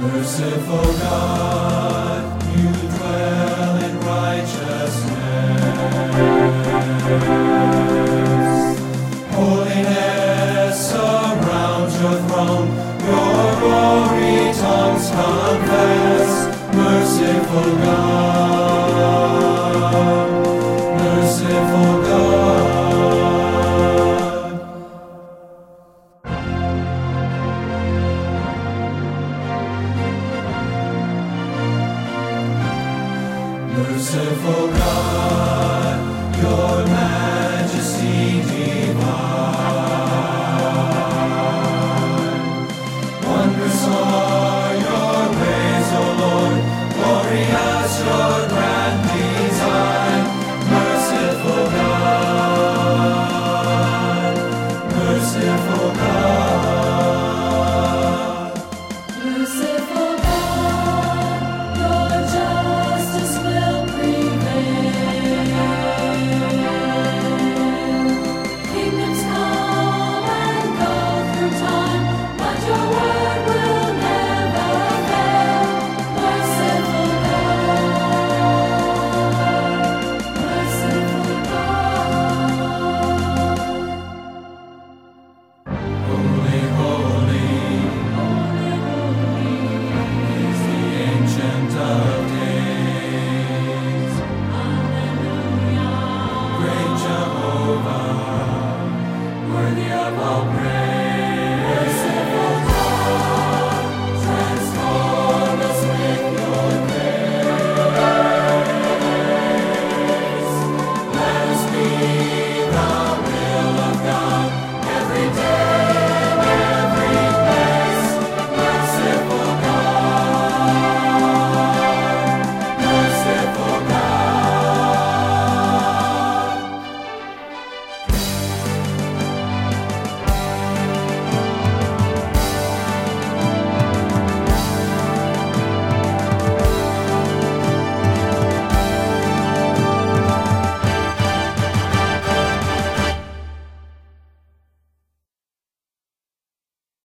Merciful God, you dwell in righteousness. Holiness surrounds your throne, your glory tongues confess. Merciful God. merciful God.